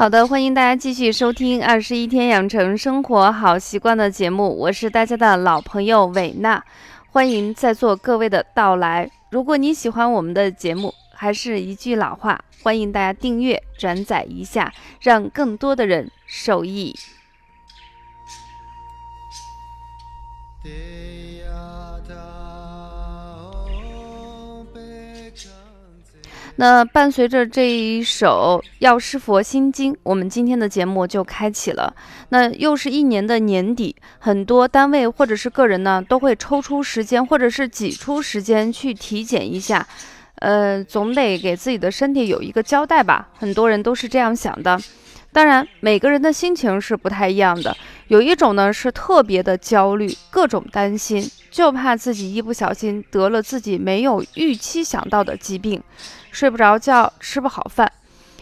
好的，欢迎大家继续收听《二十一天养成生活好习惯》的节目，我是大家的老朋友伟娜，欢迎在座各位的到来。如果你喜欢我们的节目，还是一句老话，欢迎大家订阅、转载一下，让更多的人受益。那伴随着这一首《药师佛心经》，我们今天的节目就开启了。那又是一年的年底，很多单位或者是个人呢，都会抽出时间，或者是挤出时间去体检一下。呃，总得给自己的身体有一个交代吧。很多人都是这样想的。当然，每个人的心情是不太一样的。有一种呢是特别的焦虑，各种担心，就怕自己一不小心得了自己没有预期想到的疾病。睡不着觉，吃不好饭，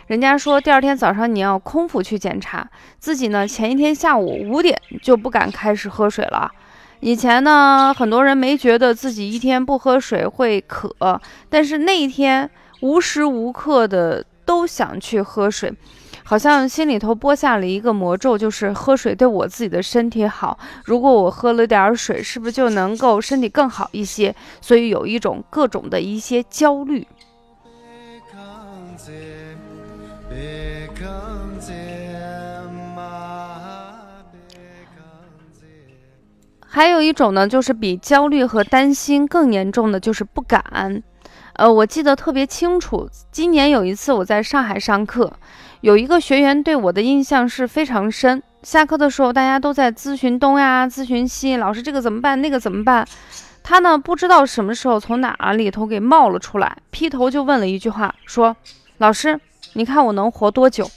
人家说第二天早上你要空腹去检查，自己呢前一天下午五点就不敢开始喝水了。以前呢，很多人没觉得自己一天不喝水会渴，但是那一天无时无刻的都想去喝水，好像心里头播下了一个魔咒，就是喝水对我自己的身体好。如果我喝了点水，是不是就能够身体更好一些？所以有一种各种的一些焦虑。还有一种呢，就是比焦虑和担心更严重的，就是不敢。呃，我记得特别清楚，今年有一次我在上海上课，有一个学员对我的印象是非常深。下课的时候，大家都在咨询东呀，咨询西，老师这个怎么办，那个怎么办？他呢，不知道什么时候从哪里头给冒了出来，劈头就问了一句话，说：“老师，你看我能活多久？”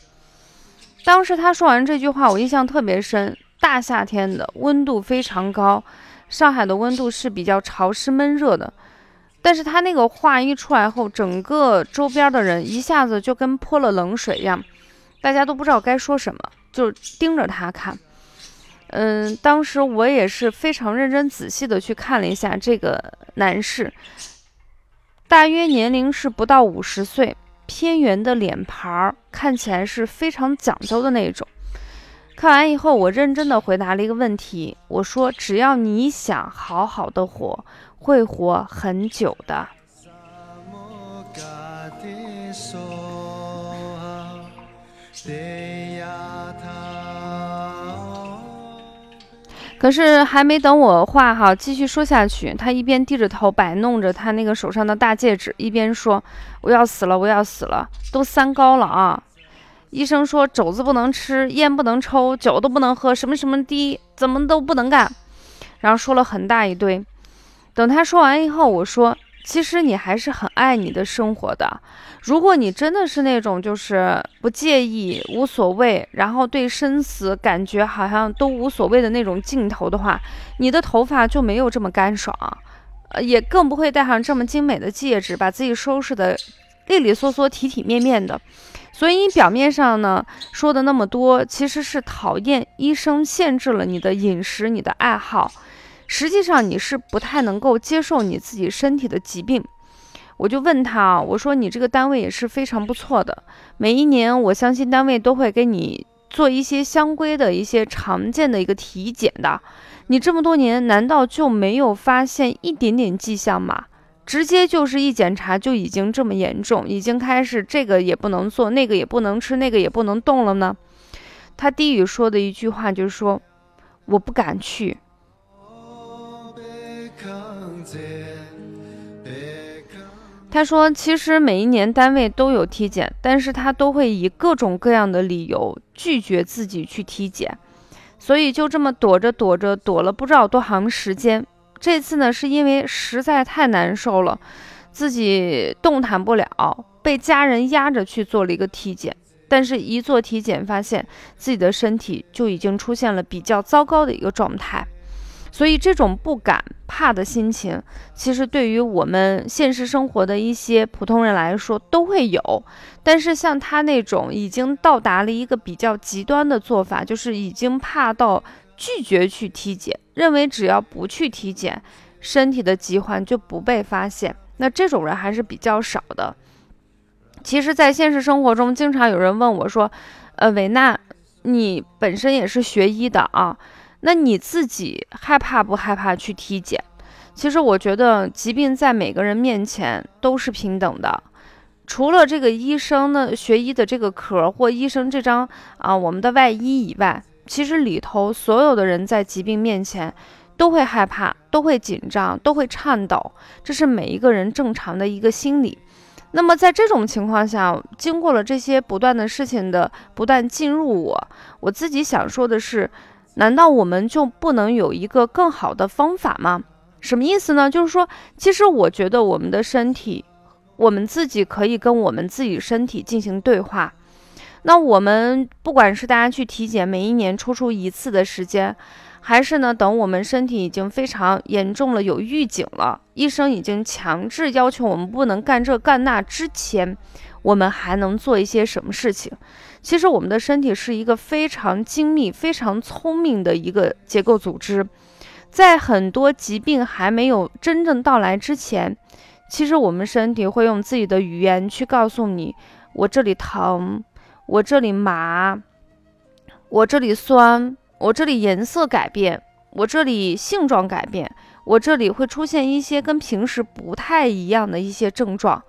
当时他说完这句话，我印象特别深。大夏天的温度非常高，上海的温度是比较潮湿闷热的。但是他那个话一出来后，整个周边的人一下子就跟泼了冷水一样，大家都不知道该说什么，就盯着他看。嗯，当时我也是非常认真仔细的去看了一下这个男士，大约年龄是不到五十岁，偏圆的脸盘儿，看起来是非常讲究的那种。看完以后，我认真的回答了一个问题。我说：“只要你想好好的活，会活很久的。”可是还没等我话哈继续说下去，他一边低着头摆弄着他那个手上的大戒指，一边说：“我要死了，我要死了，都三高了啊！”医生说肘子不能吃，烟不能抽，酒都不能喝，什么什么的，怎么都不能干。然后说了很大一堆。等他说完以后，我说：“其实你还是很爱你的生活的。如果你真的是那种就是不介意、无所谓，然后对生死感觉好像都无所谓的那种劲头的话，你的头发就没有这么干爽，呃，也更不会戴上这么精美的戒指，把自己收拾的利利索索、体体面面的。”所以你表面上呢说的那么多，其实是讨厌医生限制了你的饮食、你的爱好。实际上你是不太能够接受你自己身体的疾病。我就问他啊，我说你这个单位也是非常不错的，每一年我相信单位都会给你做一些相规的一些常见的一个体检的。你这么多年难道就没有发现一点点迹象吗？直接就是一检查就已经这么严重，已经开始这个也不能做，那个也不能吃，那个也不能动了呢。他低语说的一句话就是说：“我不敢去。”他说：“其实每一年单位都有体检，但是他都会以各种各样的理由拒绝自己去体检，所以就这么躲着躲着躲了不知道多长时间。”这次呢，是因为实在太难受了，自己动弹不了，被家人压着去做了一个体检。但是，一做体检，发现自己的身体就已经出现了比较糟糕的一个状态。所以，这种不敢、怕的心情，其实对于我们现实生活的一些普通人来说都会有。但是，像他那种已经到达了一个比较极端的做法，就是已经怕到。拒绝去体检，认为只要不去体检，身体的疾患就不被发现。那这种人还是比较少的。其实，在现实生活中，经常有人问我说：“呃，维娜，你本身也是学医的啊，那你自己害怕不害怕去体检？其实我觉得疾病在每个人面前都是平等的，除了这个医生呢，学医的这个壳或医生这张啊我们的外衣以外，其实里头所有的人在疾病面前都会害怕，都会紧张，都会颤抖，这是每一个人正常的一个心理。那么在这种情况下，经过了这些不断的事情的不断进入我，我自己想说的是，难道我们就不能有一个更好的方法吗？什么意思呢？就是说，其实我觉得我们的身体，我们自己可以跟我们自己身体进行对话。那我们不管是大家去体检，每一年抽出一次的时间，还是呢等我们身体已经非常严重了，有预警了，医生已经强制要求我们不能干这干那之前，我们还能做一些什么事情？其实我们的身体是一个非常精密、非常聪明的一个结构组织。在很多疾病还没有真正到来之前，其实我们身体会用自己的语言去告诉你：我这里疼，我这里麻，我这里酸，我这里颜色改变，我这里性状改变，我这里会出现一些跟平时不太一样的一些症状。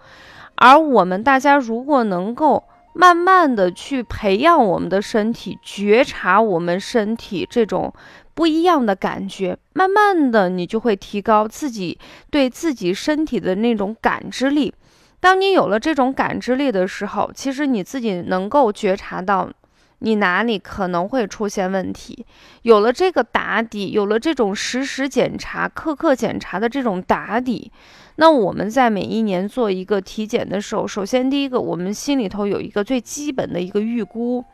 而我们大家如果能够慢慢的去培养我们的身体，觉察我们身体这种。不一样的感觉，慢慢的你就会提高自己对自己身体的那种感知力。当你有了这种感知力的时候，其实你自己能够觉察到你哪里可能会出现问题。有了这个打底，有了这种实时检查、刻刻检查的这种打底，那我们在每一年做一个体检的时候，首先第一个，我们心里头有一个最基本的一个预估。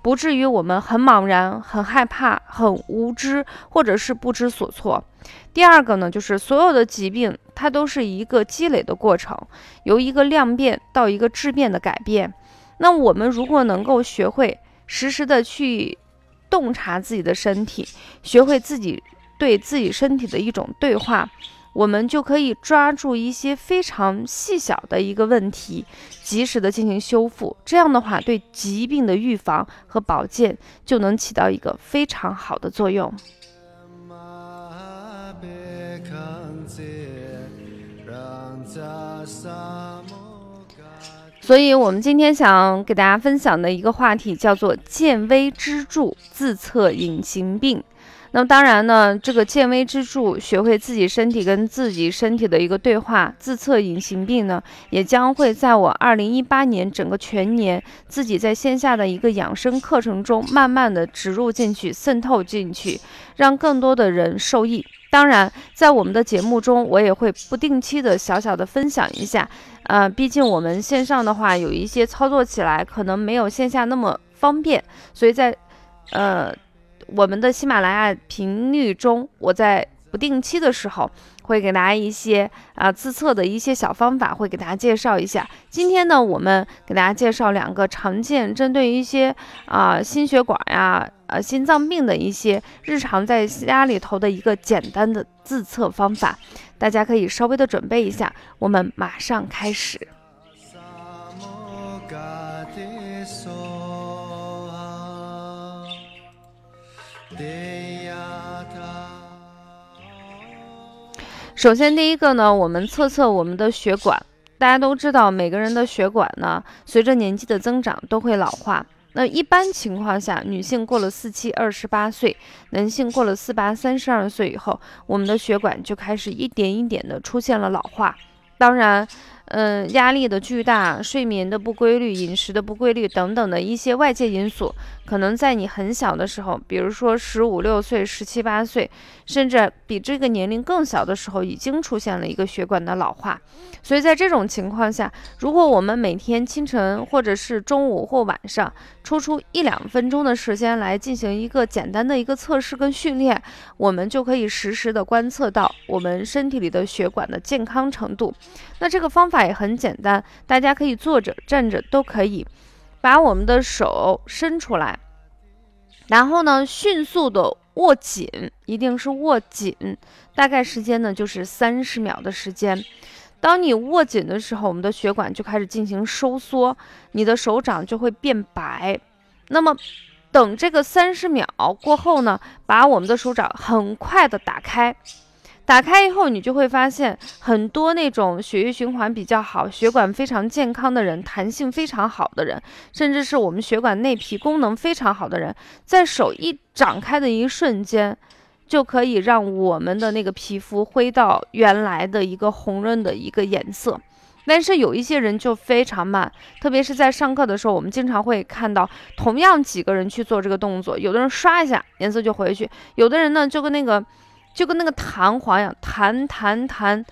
不至于我们很茫然、很害怕、很无知，或者是不知所措。第二个呢，就是所有的疾病，它都是一个积累的过程，由一个量变到一个质变的改变。那我们如果能够学会实时的去洞察自己的身体，学会自己对自己身体的一种对话。我们就可以抓住一些非常细小的一个问题，及时的进行修复。这样的话，对疾病的预防和保健就能起到一个非常好的作用。所以，我们今天想给大家分享的一个话题叫做“见微知著，自测隐形病”。那么当然呢，这个见微知著，学会自己身体跟自己身体的一个对话，自测隐形病呢，也将会在我二零一八年整个全年自己在线下的一个养生课程中，慢慢的植入进去，渗透进去，让更多的人受益。当然，在我们的节目中，我也会不定期的小小的分享一下，呃，毕竟我们线上的话，有一些操作起来可能没有线下那么方便，所以在，呃。我们的喜马拉雅频率中，我在不定期的时候会给大家一些啊自测的一些小方法，会给大家介绍一下。今天呢，我们给大家介绍两个常见针对一些啊心血管呀、呃心脏病的一些日常在家里头的一个简单的自测方法，大家可以稍微的准备一下。我们马上开始。首先，第一个呢，我们测测我们的血管。大家都知道，每个人的血管呢，随着年纪的增长都会老化。那一般情况下，女性过了四七二十八岁，男性过了四八三十二岁以后，我们的血管就开始一点一点的出现了老化。当然。嗯，压力的巨大、睡眠的不规律、饮食的不规律等等的一些外界因素，可能在你很小的时候，比如说十五六岁、十七八岁，甚至比这个年龄更小的时候，已经出现了一个血管的老化。所以在这种情况下，如果我们每天清晨或者是中午或晚上抽出一两分钟的时间来进行一个简单的一个测试跟训练，我们就可以实时的观测到我们身体里的血管的健康程度。那这个方法也很简单，大家可以坐着、站着都可以，把我们的手伸出来，然后呢，迅速的握紧，一定是握紧，大概时间呢就是三十秒的时间。当你握紧的时候，我们的血管就开始进行收缩，你的手掌就会变白。那么等这个三十秒过后呢，把我们的手掌很快的打开。打开以后，你就会发现很多那种血液循环比较好、血管非常健康的人、弹性非常好的人，甚至是我们血管内皮功能非常好的人，在手一展开的一瞬间，就可以让我们的那个皮肤恢到原来的一个红润的一个颜色。但是有一些人就非常慢，特别是在上课的时候，我们经常会看到同样几个人去做这个动作，有的人刷一下颜色就回去，有的人呢就跟那个。就跟那个弹簧一样，弹弹弹，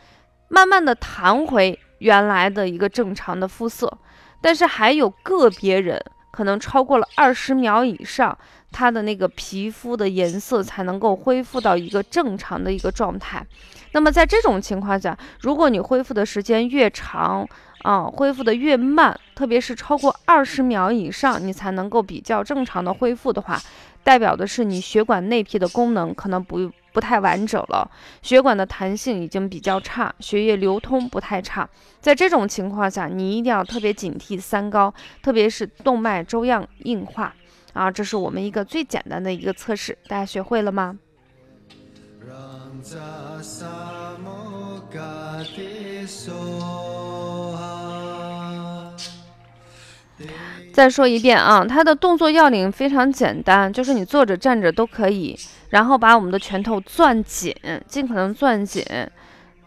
慢慢的弹回原来的一个正常的肤色。但是还有个别人可能超过了二十秒以上，他的那个皮肤的颜色才能够恢复到一个正常的一个状态。那么在这种情况下，如果你恢复的时间越长，啊，恢复的越慢，特别是超过二十秒以上，你才能够比较正常的恢复的话，代表的是你血管内皮的功能可能不。不太完整了，血管的弹性已经比较差，血液流通不太差。在这种情况下，你一定要特别警惕三高，特别是动脉粥样硬化啊！这是我们一个最简单的一个测试，大家学会了吗？再说一遍啊，它的动作要领非常简单，就是你坐着站着都可以，然后把我们的拳头攥紧，尽可能攥紧，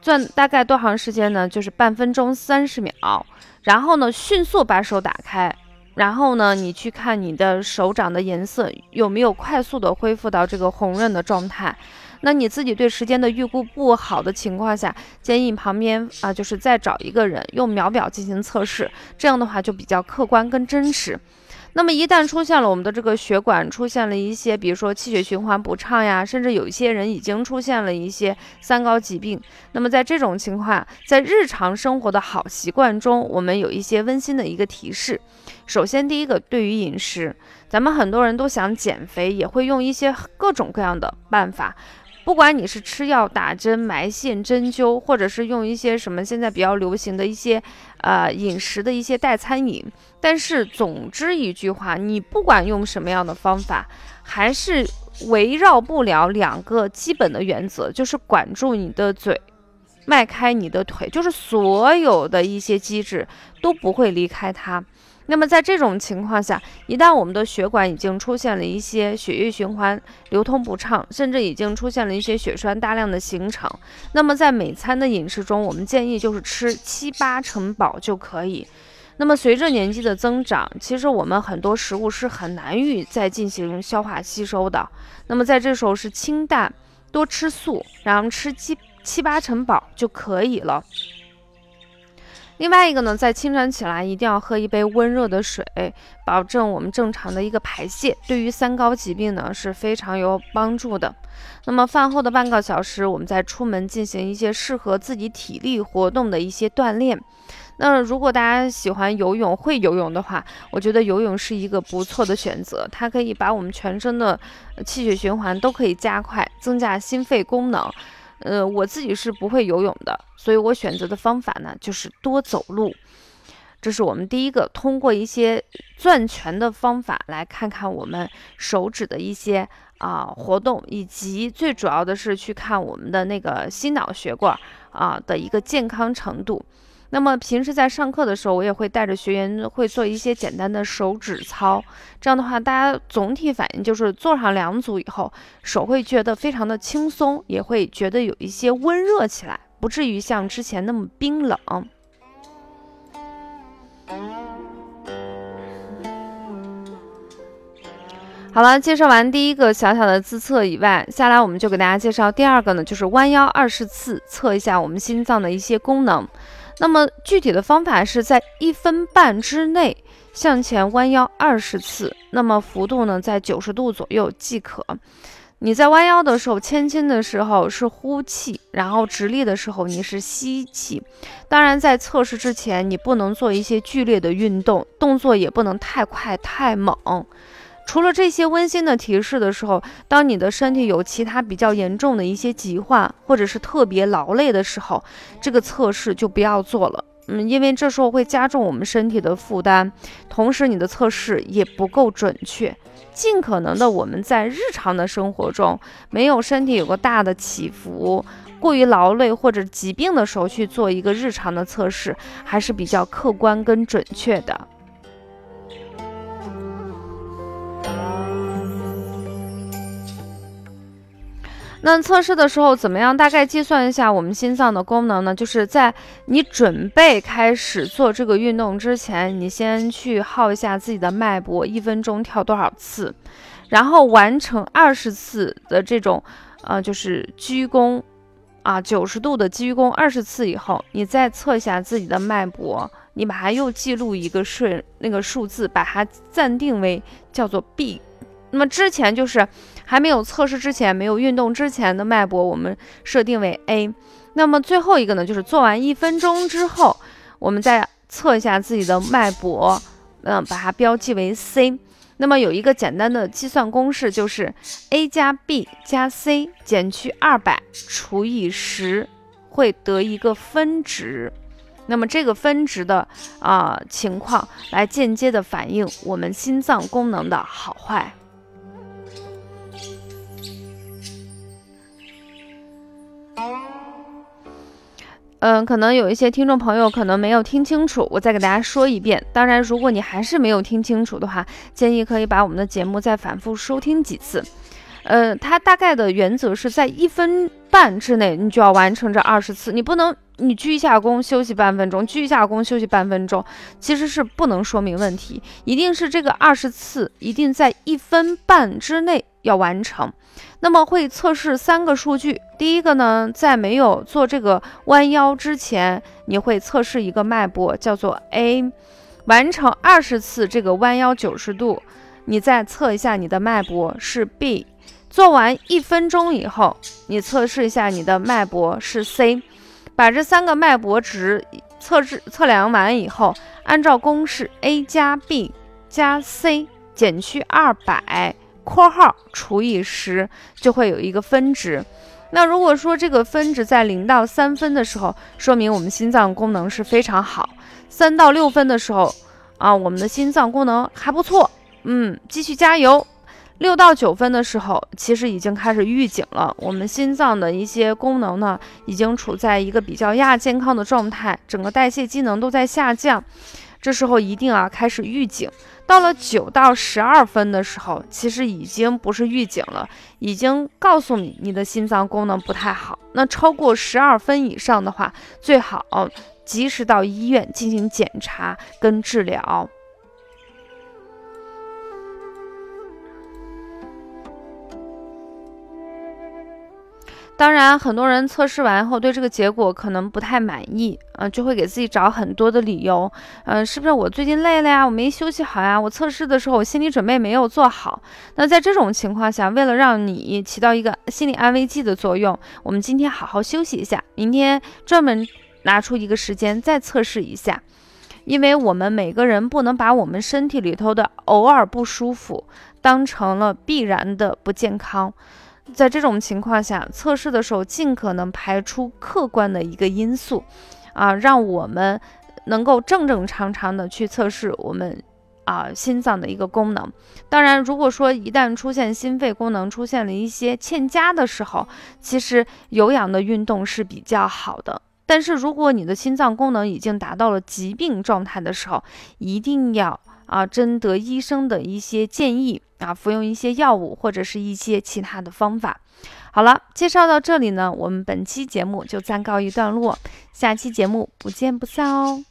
攥大概多长时间呢？就是半分钟三十秒，然后呢，迅速把手打开，然后呢，你去看你的手掌的颜色有没有快速的恢复到这个红润的状态。那你自己对时间的预估不好的情况下，建议旁边啊，就是再找一个人用秒表进行测试，这样的话就比较客观跟真实。那么一旦出现了我们的这个血管出现了一些，比如说气血循环不畅呀，甚至有一些人已经出现了一些三高疾病，那么在这种情况，在日常生活的好习惯中，我们有一些温馨的一个提示。首先，第一个，对于饮食，咱们很多人都想减肥，也会用一些各种各样的办法。不管你是吃药、打针、埋线、针灸，或者是用一些什么现在比较流行的一些呃饮食的一些代餐饮，但是总之一句话，你不管用什么样的方法，还是围绕不了两个基本的原则，就是管住你的嘴，迈开你的腿，就是所有的一些机制都不会离开它。那么在这种情况下，一旦我们的血管已经出现了一些血液循环流通不畅，甚至已经出现了一些血栓大量的形成，那么在每餐的饮食中，我们建议就是吃七八成饱就可以。那么随着年纪的增长，其实我们很多食物是很难于再进行消化吸收的。那么在这时候是清淡，多吃素，然后吃七七八成饱就可以了。另外一个呢，在清晨起来一定要喝一杯温热的水，保证我们正常的一个排泄，对于三高疾病呢是非常有帮助的。那么饭后的半个小时，我们再出门进行一些适合自己体力活动的一些锻炼。那如果大家喜欢游泳、会游泳的话，我觉得游泳是一个不错的选择，它可以把我们全身的气血循环都可以加快，增加心肺功能。呃，我自己是不会游泳的，所以我选择的方法呢，就是多走路。这是我们第一个，通过一些攥拳的方法来看看我们手指的一些啊活动，以及最主要的是去看我们的那个心脑血管啊的一个健康程度。那么平时在上课的时候，我也会带着学员会做一些简单的手指操。这样的话，大家总体反应就是做上两组以后，手会觉得非常的轻松，也会觉得有一些温热起来，不至于像之前那么冰冷。好了，介绍完第一个小小的自测以外，下来我们就给大家介绍第二个呢，就是弯腰二十次，测一下我们心脏的一些功能。那么具体的方法是在一分半之内向前弯腰二十次，那么幅度呢在九十度左右即可。你在弯腰的时候，轻轻的时候是呼气，然后直立的时候你是吸气。当然，在测试之前，你不能做一些剧烈的运动，动作也不能太快太猛。除了这些温馨的提示的时候，当你的身体有其他比较严重的一些疾患，或者是特别劳累的时候，这个测试就不要做了。嗯，因为这时候会加重我们身体的负担，同时你的测试也不够准确。尽可能的，我们在日常的生活中，没有身体有个大的起伏、过于劳累或者疾病的时候去做一个日常的测试，还是比较客观跟准确的。那测试的时候怎么样？大概计算一下我们心脏的功能呢？就是在你准备开始做这个运动之前，你先去号一下自己的脉搏，一分钟跳多少次，然后完成二十次的这种，呃，就是鞠躬，啊，九十度的鞠躬二十次以后，你再测一下自己的脉搏，你把它又记录一个顺那个数字，把它暂定为叫做 B。那么之前就是还没有测试之前，没有运动之前的脉搏，我们设定为 A。那么最后一个呢，就是做完一分钟之后，我们再测一下自己的脉搏，嗯，把它标记为 C。那么有一个简单的计算公式，就是 A 加 B 加 C 减去二百除以十，会得一个分值。那么这个分值的啊情况，来间接的反映我们心脏功能的好坏。嗯，可能有一些听众朋友可能没有听清楚，我再给大家说一遍。当然，如果你还是没有听清楚的话，建议可以把我们的节目再反复收听几次。呃，它大概的原则是在一分半之内，你就要完成这二十次，你不能。你鞠一下躬休息半分钟，鞠一下躬休息半分钟，其实是不能说明问题，一定是这个二十次一定在一分半之内要完成。那么会测试三个数据，第一个呢，在没有做这个弯腰之前，你会测试一个脉搏，叫做 A，完成二十次这个弯腰九十度，你再测一下你的脉搏是 B，做完一分钟以后，你测试一下你的脉搏是 C。把这三个脉搏值测试测量完以后，按照公式 A 加 B 加 C 减去二百（括号除以十），就会有一个分值。那如果说这个分值在零到三分的时候，说明我们心脏功能是非常好；三到六分的时候，啊，我们的心脏功能还不错。嗯，继续加油。六到九分的时候，其实已经开始预警了。我们心脏的一些功能呢，已经处在一个比较亚健康的状态，整个代谢机能都在下降。这时候一定啊开始预警。到了九到十二分的时候，其实已经不是预警了，已经告诉你你的心脏功能不太好。那超过十二分以上的话，最好及时到医院进行检查跟治疗。当然，很多人测试完后对这个结果可能不太满意，嗯，就会给自己找很多的理由，嗯，是不是我最近累了呀？我没休息好呀？我测试的时候我心理准备没有做好。那在这种情况下，为了让你起到一个心理安慰剂的作用，我们今天好好休息一下，明天专门拿出一个时间再测试一下，因为我们每个人不能把我们身体里头的偶尔不舒服当成了必然的不健康。在这种情况下，测试的时候尽可能排除客观的一个因素，啊，让我们能够正正常常的去测试我们啊心脏的一个功能。当然，如果说一旦出现心肺功能出现了一些欠佳的时候，其实有氧的运动是比较好的。但是如果你的心脏功能已经达到了疾病状态的时候，一定要啊征得医生的一些建议。啊，服用一些药物或者是一些其他的方法。好了，介绍到这里呢，我们本期节目就暂告一段落，下期节目不见不散哦。